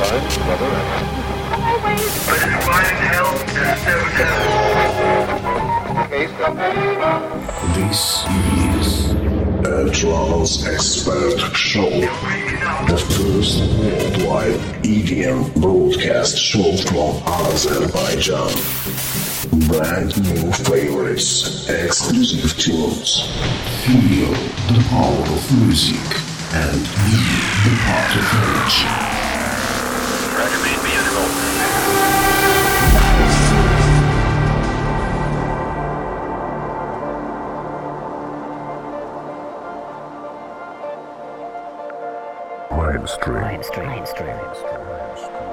This is a trance expert show. The first worldwide EDM broadcast show from Azerbaijan. Brand new favorites, exclusive tunes. Feel the power of music and be the part of energy. Mainstream. Mainstream. Mainstream. This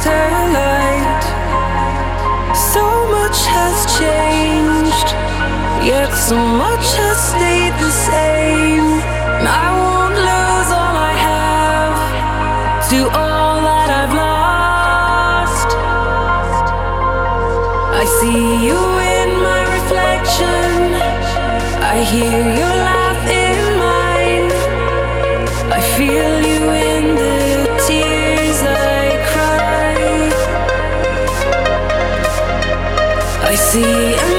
starlight. So much has changed, yet so much has stayed the same. I won't lose all I have to all that I've lost. I see you in my reflection, I hear your. see.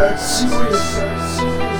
Trance Expert